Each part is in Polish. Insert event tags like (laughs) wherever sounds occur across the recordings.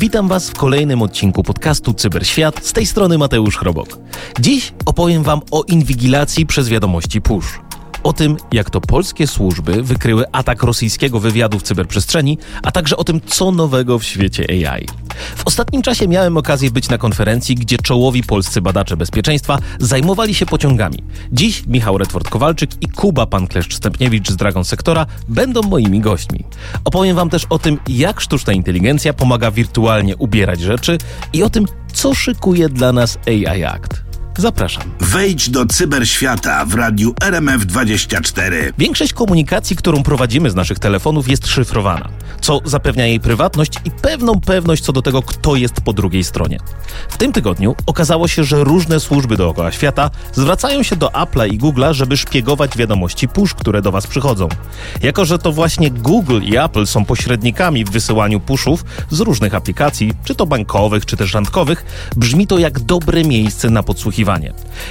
Witam Was w kolejnym odcinku podcastu Cyberświat. Z tej strony Mateusz Chrobok. Dziś opowiem Wam o inwigilacji przez wiadomości push o tym, jak to polskie służby wykryły atak rosyjskiego wywiadu w cyberprzestrzeni, a także o tym, co nowego w świecie AI. W ostatnim czasie miałem okazję być na konferencji, gdzie czołowi polscy badacze bezpieczeństwa zajmowali się pociągami. Dziś Michał Retwort-Kowalczyk i Kuba Pankleszcz-Stępniewicz z Dragon Sektora będą moimi gośćmi. Opowiem wam też o tym, jak sztuczna inteligencja pomaga wirtualnie ubierać rzeczy i o tym, co szykuje dla nas AI Act. Zapraszam. Wejdź do cyberświata w radiu RMF24. Większość komunikacji, którą prowadzimy z naszych telefonów, jest szyfrowana, co zapewnia jej prywatność i pewną pewność co do tego, kto jest po drugiej stronie. W tym tygodniu okazało się, że różne służby dookoła świata zwracają się do Apple'a i Google'a, żeby szpiegować wiadomości push, które do Was przychodzą. Jako, że to właśnie Google i Apple są pośrednikami w wysyłaniu pushów z różnych aplikacji, czy to bankowych, czy też randkowych, brzmi to jak dobre miejsce na podsłuchiwanie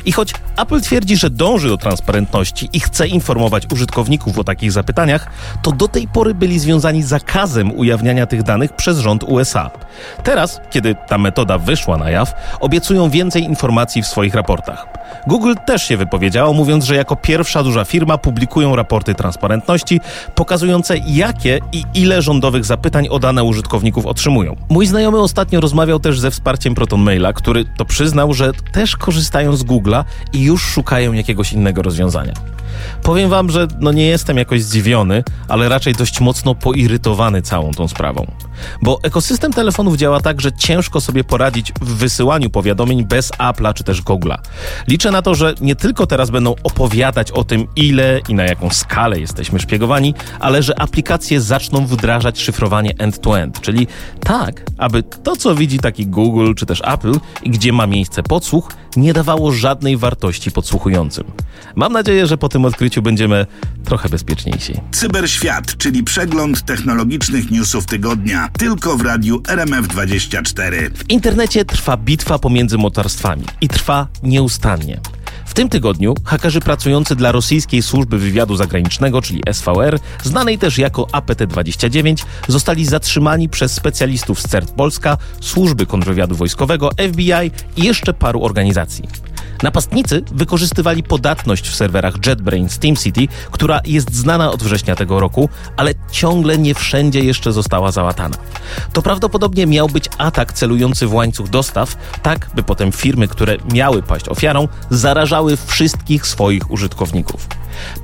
i choć Apple twierdzi, że dąży do transparentności i chce informować użytkowników o takich zapytaniach, to do tej pory byli związani zakazem ujawniania tych danych przez rząd USA. Teraz, kiedy ta metoda wyszła na jaw, obiecują więcej informacji w swoich raportach. Google też się wypowiedziało, mówiąc, że jako pierwsza duża firma publikują raporty transparentności, pokazujące jakie i ile rządowych zapytań o dane użytkowników otrzymują. Mój znajomy ostatnio rozmawiał też ze wsparciem Proton Maila, który to przyznał, że też korzystają z Google'a i już szukają jakiegoś innego rozwiązania. Powiem wam, że no nie jestem jakoś zdziwiony, ale raczej dość mocno poirytowany całą tą sprawą. Bo ekosystem telefonów działa tak, że ciężko sobie poradzić w wysyłaniu powiadomień bez Apple'a czy też Google'a. Liczę na to, że nie tylko teraz będą opowiadać o tym, ile i na jaką skalę jesteśmy szpiegowani, ale że aplikacje zaczną wdrażać szyfrowanie end-to-end, czyli tak, aby to, co widzi taki Google czy też Apple i gdzie ma miejsce podsłuch, nie dawało żadnej wartości podsłuchującym. Mam nadzieję, że po tym odkryciu będziemy trochę bezpieczniejsi. Cyberświat, czyli przegląd technologicznych newsów tygodnia, tylko w radiu RMF24. W internecie trwa bitwa pomiędzy mocarstwami i trwa nieustannie. W tym tygodniu hakerzy pracujący dla rosyjskiej służby wywiadu zagranicznego, czyli SVR, znanej też jako APT-29, zostali zatrzymani przez specjalistów z CERT Polska, służby kontrwywiadu wojskowego, FBI i jeszcze paru organizacji. Napastnicy wykorzystywali podatność w serwerach JetBrains TeamCity, która jest znana od września tego roku, ale ciągle nie wszędzie jeszcze została załatana. To prawdopodobnie miał być atak celujący w łańcuch dostaw, tak by potem firmy, które miały paść ofiarą, zarażały wszystkich swoich użytkowników.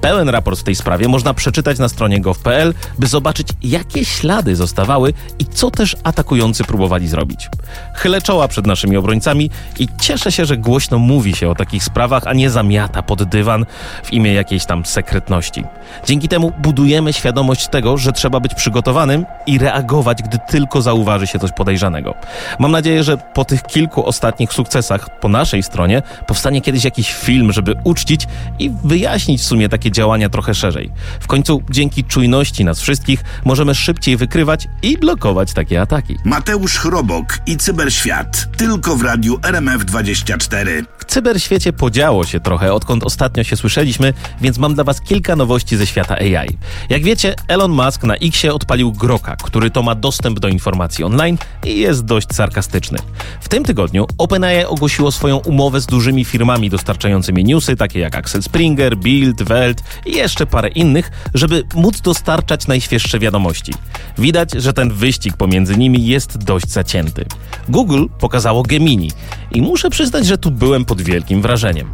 Pełen raport w tej sprawie można przeczytać na stronie gov.pl, by zobaczyć, jakie ślady zostawały i co też atakujący próbowali zrobić. Chylę czoła przed naszymi obrońcami i cieszę się, że głośno mówi się o takich sprawach, a nie zamiata pod dywan w imię jakiejś tam sekretności. Dzięki temu budujemy świadomość tego, że trzeba być przygotowanym i reagować, gdy tylko zauważy się coś podejrzanego. Mam nadzieję, że po tych kilku ostatnich sukcesach po naszej stronie powstanie kiedyś jakiś film, żeby uczcić i wyjaśnić w sumie takie działania trochę szerzej. W końcu dzięki czujności nas wszystkich możemy szybciej wykrywać i blokować takie ataki. Mateusz Chrobok i Cyberświat. Tylko w radiu RMF24. W cyberświecie podziało się trochę, odkąd ostatnio się słyszeliśmy, więc mam dla Was kilka nowości ze świata AI. Jak wiecie, Elon Musk na Xie odpalił Groka, który to ma dostęp do informacji online i jest dość sarkastyczny. W tym tygodniu OpenAI ogłosiło swoją umowę z dużymi firmami dostarczającymi newsy, takie jak Axel Springer, Bild, Welt i jeszcze parę innych, żeby móc dostarczać najświeższe wiadomości. Widać, że ten wyścig pomiędzy nimi jest dość zacięty. Google pokazało Gemini i muszę przyznać, że tu byłem pod wielkim wrażeniem.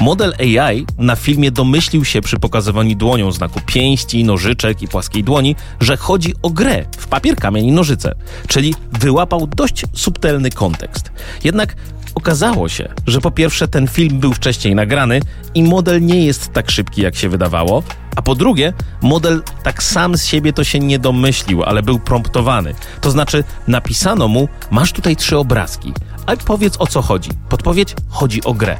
Model AI na filmie domyślił się przy pokazywaniu dłonią znaku pięści, nożyczek i płaskiej dłoni, że chodzi o grę w papier, kamień i nożyce, czyli wyłapał dość subtelny kontekst. Jednak Okazało się, że po pierwsze ten film był wcześniej nagrany i model nie jest tak szybki jak się wydawało, a po drugie model tak sam z siebie to się nie domyślił, ale był promptowany. To znaczy napisano mu: Masz tutaj trzy obrazki, a powiedz o co chodzi. Podpowiedź: chodzi o grę.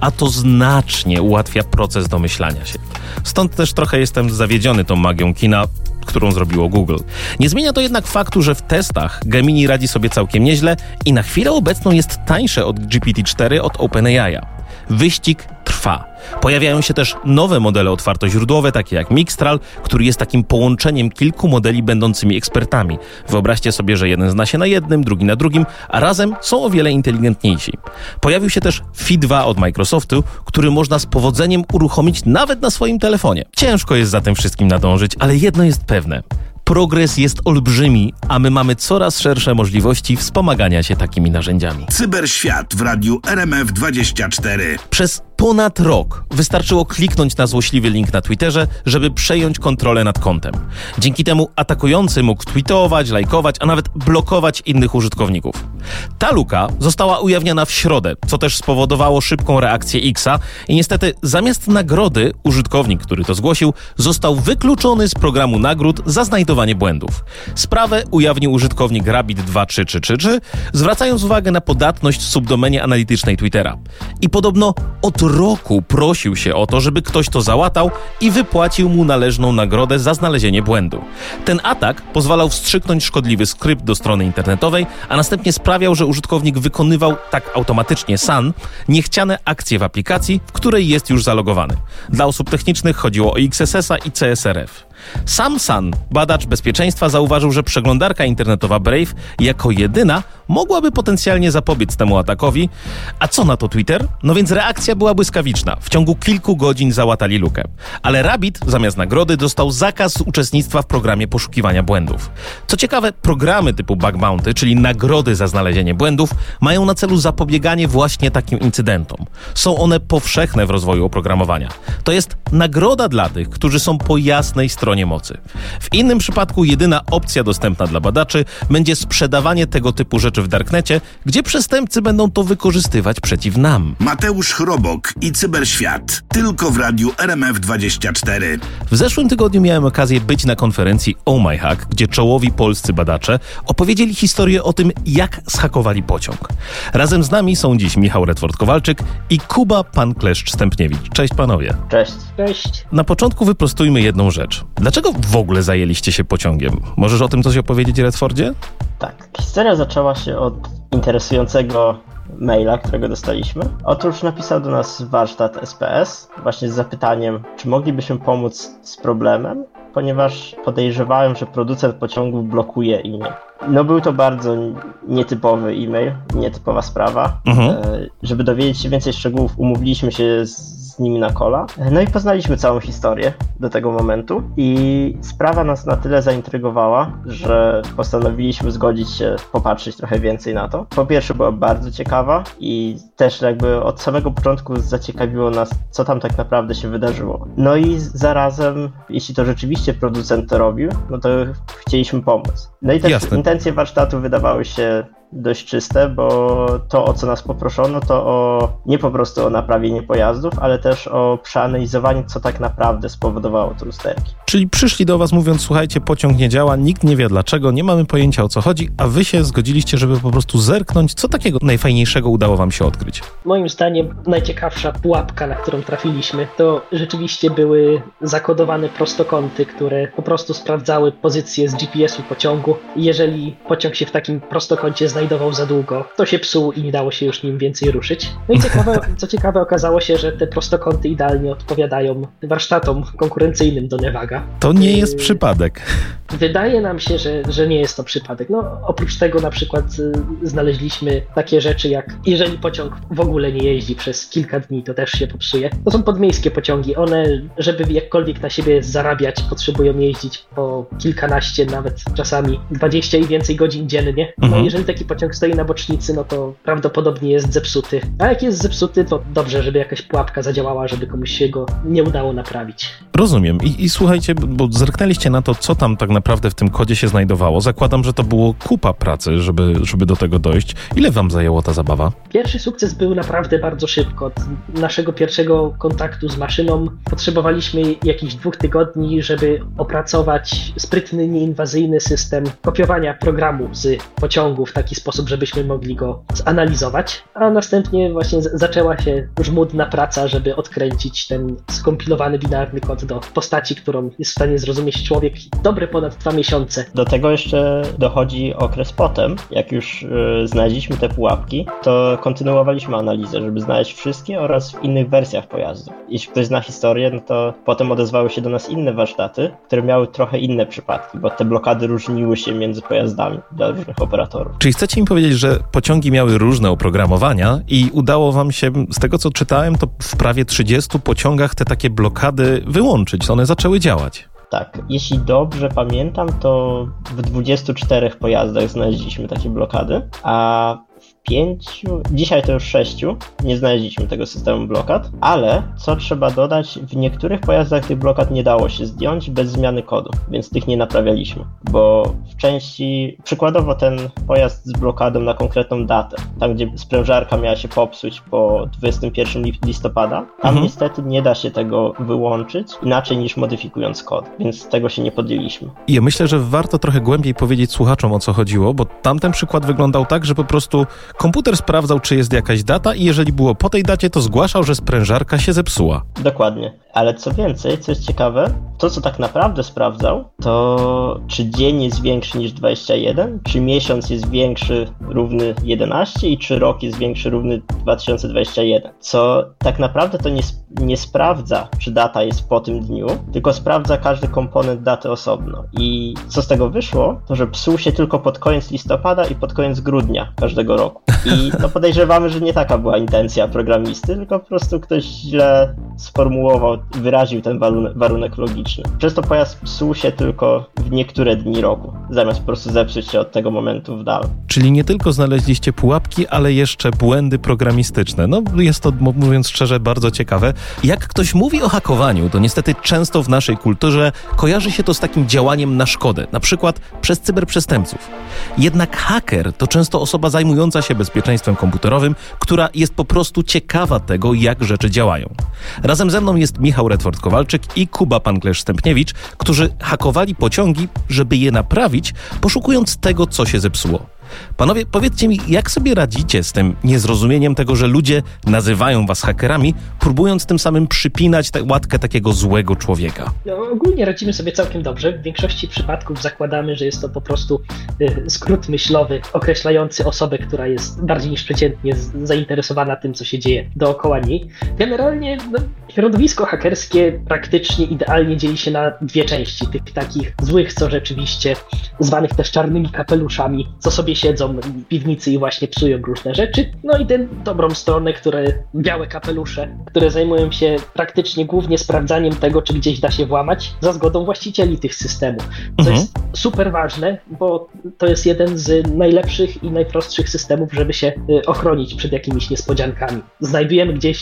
A to znacznie ułatwia proces domyślania się. Stąd też trochę jestem zawiedziony tą magią kina, którą zrobiło Google. Nie zmienia to jednak faktu, że w testach Gemini radzi sobie całkiem nieźle i na chwilę obecną jest tańsze od GPT-4 od OpenAI. Wyścig trwa. Pojawiają się też nowe modele otwartoźródłowe, takie jak Mixtral, który jest takim połączeniem kilku modeli będącymi ekspertami. Wyobraźcie sobie, że jeden zna się na jednym, drugi na drugim, a razem są o wiele inteligentniejsi. Pojawił się też Fi 2 od Microsoftu, który można z powodzeniem uruchomić nawet na swoim telefonie. Ciężko jest za tym wszystkim nadążyć, ale jedno jest pewne. Progres jest olbrzymi, a my mamy coraz szersze możliwości wspomagania się takimi narzędziami. Cyberświat w radiu RMF24. Przez ponad rok wystarczyło kliknąć na złośliwy link na Twitterze, żeby przejąć kontrolę nad kontem. Dzięki temu atakujący mógł tweetować, lajkować, a nawet blokować innych użytkowników. Ta luka została ujawniona w środę, co też spowodowało szybką reakcję Xa i niestety zamiast nagrody użytkownik, który to zgłosił, został wykluczony z programu nagród za znajdowanie błędów. Sprawę ujawnił użytkownik Rabbit23333, zwracając uwagę na podatność w subdomenie analitycznej Twittera. I podobno od roku prosił się o to, żeby ktoś to załatał i wypłacił mu należną nagrodę za znalezienie błędu. Ten atak pozwalał wstrzyknąć szkodliwy skrypt do strony internetowej, a następnie sprawiał, że użytkownik wykonywał tak automatycznie SAN niechciane akcje w aplikacji, w której jest już zalogowany. Dla osób technicznych chodziło o XSS-a i CSRF. Sam San, badacz bezpieczeństwa, zauważył, że przeglądarka internetowa Brave jako jedyna mogłaby potencjalnie zapobiec temu atakowi. A co na to Twitter? No więc reakcja była błyskawiczna. W ciągu kilku godzin załatali lukę. Ale Rabbit zamiast nagrody dostał zakaz uczestnictwa w programie poszukiwania błędów. Co ciekawe, programy typu Bug Bounty, czyli nagrody za znalezienie błędów, mają na celu zapobieganie właśnie takim incydentom. Są one powszechne w rozwoju oprogramowania. To jest nagroda dla tych, którzy są po jasnej stronie mocy. W innym przypadku jedyna opcja dostępna dla badaczy będzie sprzedawanie tego typu rzeczy w darknecie, gdzie przestępcy będą to wykorzystywać przeciw nam. Mateusz Chrobok i Cyberświat. Tylko w radiu RMF24. W zeszłym tygodniu miałem okazję być na konferencji Oh My Hack, gdzie czołowi polscy badacze opowiedzieli historię o tym, jak schakowali pociąg. Razem z nami są dziś Michał Redford-Kowalczyk i Kuba Pankleszcz-Stępniewicz. Cześć panowie. Cześć. Cześć. Na początku wyprostujmy jedną rzecz. Dlaczego w ogóle zajęliście się pociągiem? Możesz o tym coś opowiedzieć, Redfordzie? Tak. Historia zaczęła się od interesującego maila, którego dostaliśmy. Otóż napisał do nas warsztat SPS właśnie z zapytaniem, czy moglibyśmy pomóc z problemem, ponieważ podejrzewałem, że producent pociągów blokuje e-mail. No był to bardzo nietypowy e-mail, nietypowa sprawa. Mhm. E, Żeby dowiedzieć się więcej szczegółów, umówiliśmy się z z nimi na kola. No i poznaliśmy całą historię do tego momentu i sprawa nas na tyle zaintrygowała, że postanowiliśmy zgodzić się popatrzeć trochę więcej na to. Po pierwsze była bardzo ciekawa i też jakby od samego początku zaciekawiło nas, co tam tak naprawdę się wydarzyło. No i zarazem, jeśli to rzeczywiście producent to robił, no to chcieliśmy pomóc. No i też Jasne. intencje warsztatu wydawały się dość czyste, bo to, o co nas poproszono, to o nie po prostu o naprawienie pojazdów, ale też o przeanalizowanie, co tak naprawdę spowodowało te usterki. Czyli przyszli do was mówiąc, słuchajcie, pociąg nie działa, nikt nie wie dlaczego, nie mamy pojęcia o co chodzi, a wy się zgodziliście, żeby po prostu zerknąć, co takiego najfajniejszego udało wam się odkryć. Moim zdaniem najciekawsza pułapka, na którą trafiliśmy, to rzeczywiście były zakodowane prostokąty, które po prostu sprawdzały pozycję z GPS-u pociągu. Jeżeli pociąg się w takim prostokącie znajdował za długo, to się psuł i nie dało się już nim więcej ruszyć. No i ciekawe, (laughs) co ciekawe, okazało się, że te prostokąty idealnie odpowiadają warsztatom konkurencyjnym do Nevaga. To nie jest przypadek. Wydaje nam się, że, że nie jest to przypadek. No, oprócz tego na przykład y, znaleźliśmy takie rzeczy jak jeżeli pociąg w ogóle nie jeździ przez kilka dni, to też się popsuje. To są podmiejskie pociągi. One, żeby jakkolwiek na siebie zarabiać, potrzebują jeździć po kilkanaście, nawet czasami 20 i więcej godzin dziennie. No, Mhm. jeżeli taki pociąg stoi na bocznicy, no to prawdopodobnie jest zepsuty. A jak jest zepsuty, to dobrze, żeby jakaś pułapka zadziałała, żeby komuś się go nie udało naprawić. Rozumiem. I, I słuchajcie, bo zerknęliście na to, co tam tak naprawdę w tym kodzie się znajdowało. Zakładam, że to było kupa pracy, żeby, żeby do tego dojść. Ile wam zajęło ta zabawa? Pierwszy sukces był naprawdę bardzo szybko. Od naszego pierwszego kontaktu z maszyną potrzebowaliśmy jakichś dwóch tygodni, żeby opracować sprytny, nieinwazyjny system kopiowania programu z pociągu w taki sposób, żebyśmy mogli go zanalizować. A następnie właśnie zaczęła się żmudna praca, żeby odkręcić ten skompilowany binarny kod do postaci, którą jest w stanie zrozumieć człowiek dobry ponad dwa miesiące. Do tego jeszcze dochodzi okres potem, jak już y, znaleźliśmy te pułapki, to kontynuowaliśmy analizę, żeby znaleźć wszystkie oraz w innych wersjach pojazdów. Jeśli ktoś zna historię, no to potem odezwały się do nas inne warsztaty, które miały trochę inne przypadki, bo te blokady różniły się między pojazdami dla różnych operatorów. Czyli chcecie mi powiedzieć, że pociągi miały różne oprogramowania i udało wam się, z tego co czytałem, to w prawie 30 pociągach te takie blokady wyłączyć. One zaczęły działać. Tak, jeśli dobrze pamiętam, to w 24 pojazdach znaleźliśmy takie blokady, a pięciu, dzisiaj to już sześciu, nie znaleźliśmy tego systemu blokad, ale co trzeba dodać, w niektórych pojazdach tych blokad nie dało się zdjąć bez zmiany kodu, więc tych nie naprawialiśmy, bo w części, przykładowo ten pojazd z blokadą na konkretną datę, tam gdzie sprężarka miała się popsuć po 21 listopada, tam mhm. niestety nie da się tego wyłączyć inaczej niż modyfikując kod, więc tego się nie podjęliśmy. I ja myślę, że warto trochę głębiej powiedzieć słuchaczom o co chodziło, bo tamten przykład wyglądał tak, że po prostu Komputer sprawdzał, czy jest jakaś data i jeżeli było po tej dacie, to zgłaszał, że sprężarka się zepsuła. Dokładnie. Ale co więcej, co jest ciekawe, to co tak naprawdę sprawdzał, to czy dzień jest większy niż 21, czy miesiąc jest większy równy 11 i czy rok jest większy równy 2021. Co tak naprawdę to nie, nie sprawdza, czy data jest po tym dniu, tylko sprawdza każdy komponent daty osobno. I co z tego wyszło, to że psuł się tylko pod koniec listopada i pod koniec grudnia każdego roku. I no podejrzewamy, że nie taka była intencja programisty, tylko po prostu ktoś źle sformułował, wyraził ten warunek logiczny. Przez to pojazd psuł się tylko w niektóre dni roku, zamiast po prostu zepsuć się od tego momentu w dal. Czyli nie tylko znaleźliście pułapki, ale jeszcze błędy programistyczne. No jest to, mówiąc szczerze, bardzo ciekawe. Jak ktoś mówi o hakowaniu, to niestety często w naszej kulturze kojarzy się to z takim działaniem na szkodę, na przykład przez cyberprzestępców. Jednak haker to często osoba zajmująca się bezpieczeństwem komputerowym, która jest po prostu ciekawa tego, jak rzeczy działają. Razem ze mną jest Michał Redford-Kowalczyk i Kuba Panklesz-Stępniewicz, którzy hakowali pociągi, żeby je naprawić, poszukując tego, co się zepsuło. Panowie, powiedzcie mi, jak sobie radzicie z tym niezrozumieniem tego, że ludzie nazywają was hakerami, próbując tym samym przypinać tę łatkę takiego złego człowieka? No, ogólnie radzimy sobie całkiem dobrze. W większości przypadków zakładamy, że jest to po prostu y, skrót myślowy określający osobę, która jest bardziej niż przeciętnie zainteresowana tym, co się dzieje dookoła niej. Generalnie no, środowisko hakerskie praktycznie idealnie dzieli się na dwie części. Tych takich złych, co rzeczywiście zwanych też czarnymi kapeluszami, co sobie siedzą w piwnicy i właśnie psują różne rzeczy. No i tę dobrą stronę, które białe kapelusze, które zajmują się praktycznie głównie sprawdzaniem tego, czy gdzieś da się włamać za zgodą właścicieli tych systemów. Co mhm. jest super ważne, bo to jest jeden z najlepszych i najprostszych systemów, żeby się y, ochronić przed jakimiś niespodziankami. Znajdujemy gdzieś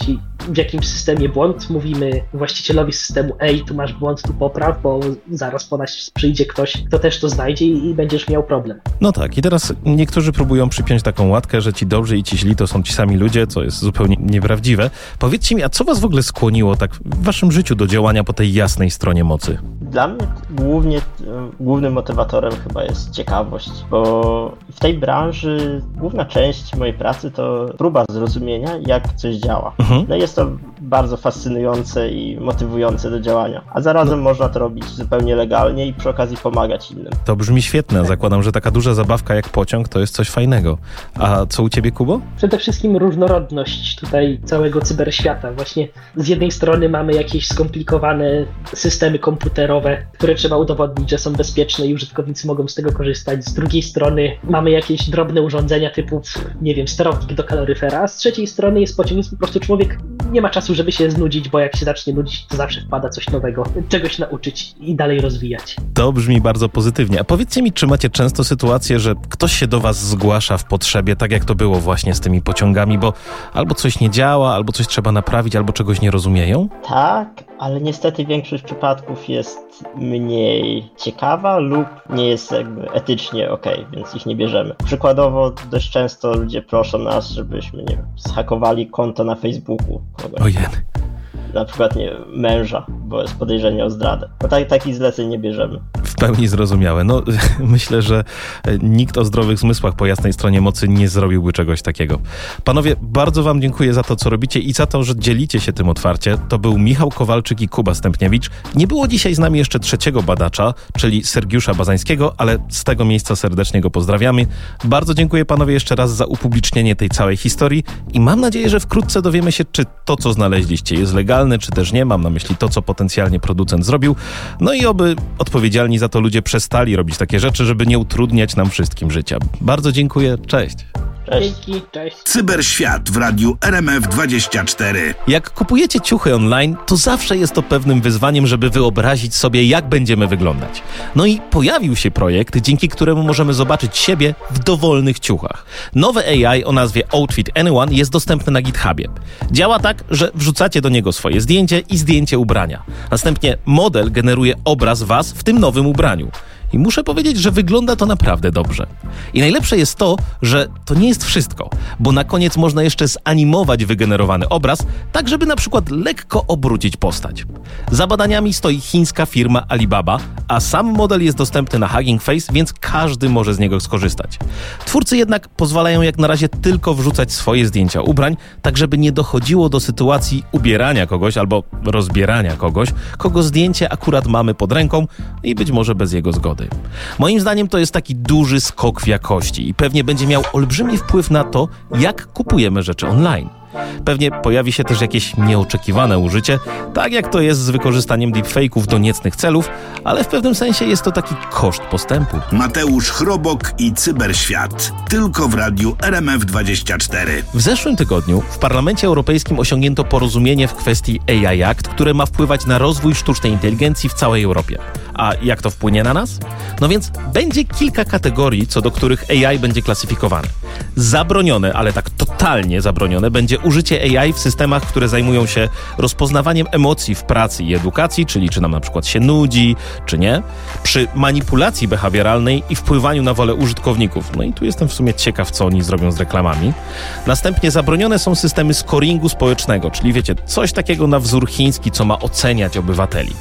w jakimś systemie błąd, mówimy właścicielowi systemu, ej, tu masz błąd, tu popraw, bo zaraz po nas przyjdzie ktoś, kto też to znajdzie i, i będziesz miał problem. No tak, i teraz niektórzy próbują przypiąć taką łatkę, że ci dobrzy i ci źli to są ci sami ludzie, co jest zupełnie nieprawdziwe. Powiedzcie mi, a co was w ogóle skłoniło tak w waszym życiu do działania po tej jasnej stronie mocy? Dla mnie głównie, głównym motywatorem chyba jest ciekawość, bo w tej branży główna część mojej pracy to próba zrozumienia, jak coś działa. Mhm. No jest to bardzo fascynujące i motywujące do działania. A zarazem no. można to robić zupełnie legalnie i przy okazji pomagać innym. To brzmi świetne. Zakładam, że taka duża zabawka jak pociąg to jest coś fajnego. A co u ciebie, Kubo? Przede wszystkim różnorodność tutaj całego cyberświata. Właśnie z jednej strony mamy jakieś skomplikowane systemy komputerowe, które trzeba udowodnić, że są bezpieczne i użytkownicy mogą z tego korzystać. Z drugiej strony mamy jakieś drobne urządzenia typu, nie wiem, sterownik do kaloryfera, a z trzeciej strony jest pociąg, jest po prostu człowiek nie ma czasu, żeby się znudzić, bo jak się zacznie nudzić, to zawsze wpada coś nowego, czegoś nauczyć i dalej rozwijać. To brzmi bardzo pozytywnie. A powiedzcie mi, czy macie często sytuację, że ktoś się do was zgłasza w potrzebie, tak jak to było właśnie z tymi pociągami, bo albo coś nie działa, albo coś trzeba naprawić, albo czegoś nie rozumieją? Tak, ale niestety większość przypadków jest mniej ciekawa lub nie jest jakby etycznie ok, więc ich nie bierzemy. Przykładowo dość często ludzie proszą nas, żebyśmy nie wiem, zhakowali konto na Facebooku. Ojej. na przykład nie męża, bo jest podejrzenie o zdradę. Bo tak, takich zleceń nie bierzemy. W pełni zrozumiałe. No, (laughs) myślę, że nikt o zdrowych zmysłach po jasnej stronie mocy nie zrobiłby czegoś takiego. Panowie, bardzo wam dziękuję za to, co robicie i za to, że dzielicie się tym otwarcie. To był Michał Kowalczyk i Kuba Stępniewicz. Nie było dzisiaj z nami jeszcze trzeciego badacza, czyli Sergiusza Bazańskiego, ale z tego miejsca serdecznie go pozdrawiamy. Bardzo dziękuję panowie jeszcze raz za upublicznienie tej całej historii i mam nadzieję, że wkrótce dowiemy się, czy to, co znaleźliście, jest legalne, czy też nie. Mam na myśli to, co potencjalnie producent zrobił. No i oby odpowiedzialni za to ludzie przestali robić takie rzeczy, żeby nie utrudniać nam wszystkim życia. Bardzo dziękuję. Cześć. Cześć. Dzięki, cześć. Cyberświat w radiu RMF24. Jak kupujecie ciuchy online, to zawsze jest to pewnym wyzwaniem, żeby wyobrazić sobie, jak będziemy wyglądać. No i pojawił się projekt, dzięki któremu możemy zobaczyć siebie w dowolnych ciuchach. Nowe AI o nazwie Outfit Anyone jest dostępne na GitHubie. Działa tak, że wrzucacie do niego swoje zdjęcie i zdjęcie ubrania. Następnie model generuje obraz was w tym nowym ubraniu. I muszę powiedzieć, że wygląda to naprawdę dobrze. I najlepsze jest to, że to nie jest wszystko, bo na koniec można jeszcze zanimować wygenerowany obraz, tak żeby na przykład lekko obrócić postać. Za badaniami stoi chińska firma Alibaba, a sam model jest dostępny na Hugging Face, więc każdy może z niego skorzystać. Twórcy jednak pozwalają jak na razie tylko wrzucać swoje zdjęcia ubrań, tak żeby nie dochodziło do sytuacji ubierania kogoś albo rozbierania kogoś, kogo zdjęcie akurat mamy pod ręką i być może bez jego zgody. Moim zdaniem to jest taki duży skok w jakości i pewnie będzie miał olbrzymi wpływ na to, jak kupujemy rzeczy online. Pewnie pojawi się też jakieś nieoczekiwane użycie, tak jak to jest z wykorzystaniem deepfake'ów do niecnych celów, ale w pewnym sensie jest to taki koszt postępu. Mateusz Chrobok i Cyberświat. Tylko w radiu RMF24. W zeszłym tygodniu w Parlamencie Europejskim osiągnięto porozumienie w kwestii AI Act, które ma wpływać na rozwój sztucznej inteligencji w całej Europie. A jak to wpłynie na nas? No więc będzie kilka kategorii, co do których AI będzie klasyfikowane. Zabronione, ale tak totalnie zabronione, będzie użycie AI w systemach, które zajmują się rozpoznawaniem emocji w pracy i edukacji, czyli czy nam na przykład się nudzi, czy nie, przy manipulacji behawioralnej i wpływaniu na wolę użytkowników. No i tu jestem w sumie ciekaw, co oni zrobią z reklamami. Następnie zabronione są systemy scoringu społecznego, czyli wiecie, coś takiego na wzór chiński, co ma oceniać obywateli.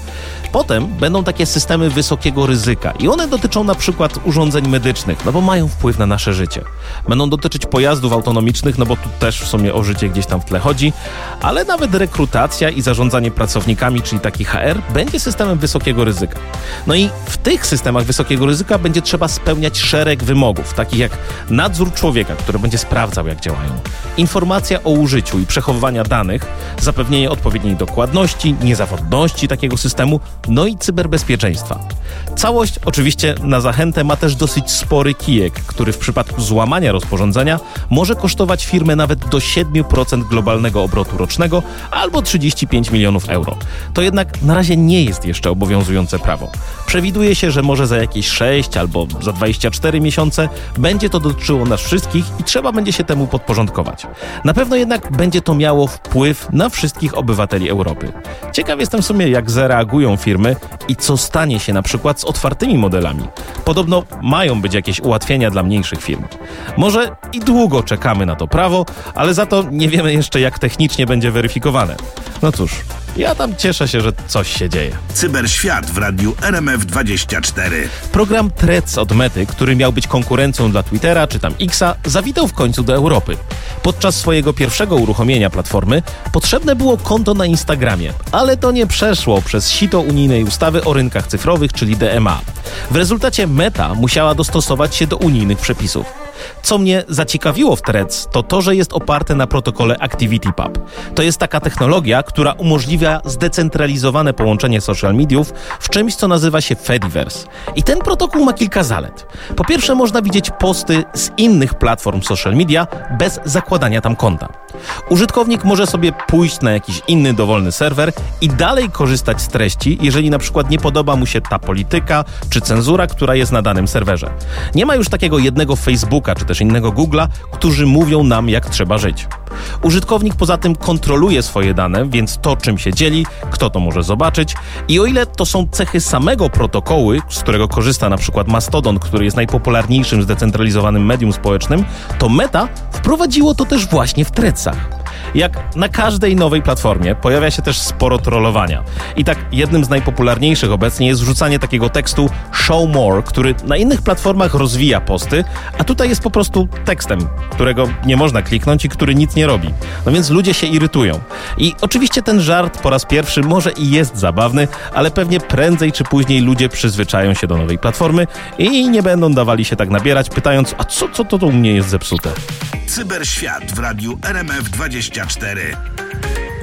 Potem będą takie systemy wysokiego ryzyka i one dotyczą na przykład urządzeń medycznych, no bo mają wpływ na nasze życie. Będą dotyczyć pojazdów autonomicznych, no bo tu też w sumie o życie gdzieś tam w tle chodzi, ale nawet rekrutacja i zarządzanie pracownikami, czyli taki HR, będzie systemem wysokiego ryzyka. No i w tych systemach wysokiego ryzyka będzie trzeba spełniać szereg wymogów, takich jak nadzór człowieka, który będzie sprawdzał, jak działają, informacja o użyciu i przechowywania danych, zapewnienie odpowiedniej dokładności, niezawodności takiego systemu, no i cyberbezpieczeństwa. Całość oczywiście na zachętę ma też dosyć spory kijek, który w przypadku złamania rozporządzenia może kosztować firmę nawet do 7% globalnego obrotu rocznego albo 35 milionów euro. To jednak na razie nie jest jeszcze obowiązujące prawo. Przewiduje się, że może za jakieś 6 albo za 24 miesiące będzie to dotyczyło nas wszystkich i trzeba będzie się temu podporządkować. Na pewno jednak będzie to miało wpływ na wszystkich obywateli Europy. Ciekaw jestem w sumie, jak zareagują firmy i co stanie się na przykład z otwartymi modelami. Podobno mają być jakieś ułatwienia dla mniejszych firm. Może i długo czekamy na to prawo, ale za to nie wiemy jeszcze, jak technicznie będzie weryfikowane. No cóż, ja tam cieszę się, że coś się dzieje. Cyberświat w radiu RMF24. Program Threads od Mety, który miał być konkurencją dla Twittera czy tam Xa, zawitał w końcu do Europy. Podczas swojego pierwszego uruchomienia platformy potrzebne było konto na Instagramie, ale to nie przeszło przez sito unijnej ustawy o rynkach cyfrowych, czyli DMA. W rezultacie Meta musiała dostosować się do unijnych przepisów. Co mnie zaciekawiło w Threads, to to, że jest oparte na protokole ActivityPub. To jest taka technologia, która umożliwia zdecentralizowane połączenie social mediów w czymś, co nazywa się Fediverse. I ten protokół ma kilka zalet. Po pierwsze, można widzieć posty z innych platform social media bez zakładania tam konta. Użytkownik może sobie pójść na jakiś inny dowolny serwer i dalej korzystać z treści, jeżeli na przykład nie podoba mu się ta polityka czy cenzura, która jest na danym serwerze. Nie ma już takiego jednego Facebooka czy też innego Google'a, którzy mówią nam, jak trzeba żyć. Użytkownik poza tym kontroluje swoje dane, więc to, czym się dzieli, kto to może zobaczyć. I o ile to są cechy samego protokołu, z którego korzysta na przykład Mastodon, który jest najpopularniejszym zdecentralizowanym medium społecznym, to Meta wprowadziło to też właśnie w Threadsach. Jak na każdej nowej platformie pojawia się też sporo trollowania. I tak jednym z najpopularniejszych obecnie jest wrzucanie takiego tekstu show more, który na innych platformach rozwija posty, a tutaj jest po prostu tekstem, którego nie można kliknąć i który nic nie robi. No więc ludzie się irytują. I oczywiście ten żart po raz pierwszy może i jest zabawny, ale pewnie prędzej czy później ludzie przyzwyczają się do nowej platformy i nie będą dawali się tak nabierać, pytając, a co, co to u mnie jest zepsute? Cyberświat w radiu RMF24.